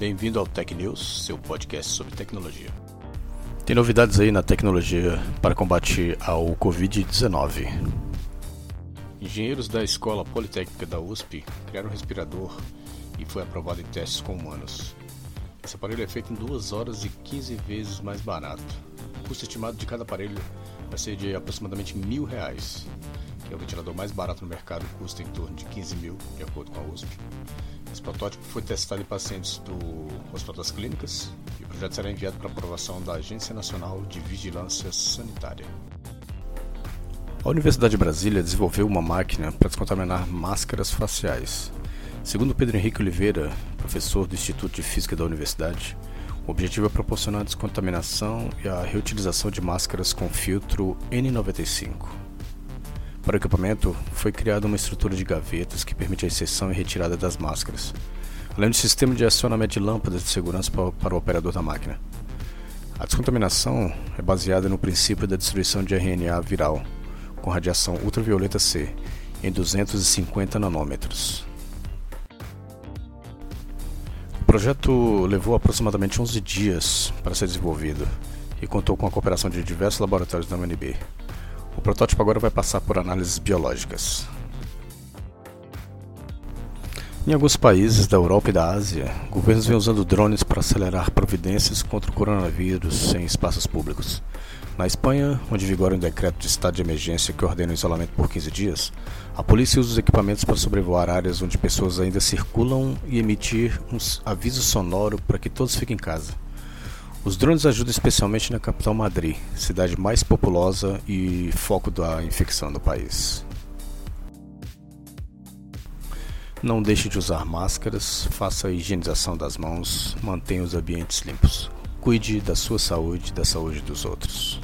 Bem-vindo ao Tech News, seu podcast sobre tecnologia. Tem novidades aí na tecnologia para combater ao Covid-19. Engenheiros da Escola Politécnica da USP criaram um respirador e foi aprovado em testes com humanos. Esse aparelho é feito em 2 horas e 15 vezes mais barato. O custo estimado de cada aparelho vai ser de aproximadamente mil reais, é o ventilador mais barato no mercado, custa em torno de 15 mil, de acordo com a USP. Esse protótipo foi testado em pacientes do Hospital das Clínicas e o projeto será enviado para aprovação da Agência Nacional de Vigilância Sanitária. A Universidade de Brasília desenvolveu uma máquina para descontaminar máscaras faciais. Segundo Pedro Henrique Oliveira, professor do Instituto de Física da Universidade, o objetivo é proporcionar a descontaminação e a reutilização de máscaras com filtro N95. Para o equipamento, foi criada uma estrutura de gavetas que permite a inserção e retirada das máscaras, além um sistema de acionamento de lâmpadas de segurança para o operador da máquina. A descontaminação é baseada no princípio da destruição de RNA viral, com radiação ultravioleta C, em 250 nanômetros. O projeto levou aproximadamente 11 dias para ser desenvolvido e contou com a cooperação de diversos laboratórios da UNB. O protótipo agora vai passar por análises biológicas. Em alguns países da Europa e da Ásia, governos vêm usando drones para acelerar providências contra o coronavírus em espaços públicos. Na Espanha, onde vigora um decreto de estado de emergência que ordena o isolamento por 15 dias, a polícia usa os equipamentos para sobrevoar áreas onde pessoas ainda circulam e emitir um aviso sonoro para que todos fiquem em casa. Os drones ajudam especialmente na capital Madrid, cidade mais populosa e foco da infecção do país. Não deixe de usar máscaras, faça a higienização das mãos, mantenha os ambientes limpos. Cuide da sua saúde e da saúde dos outros.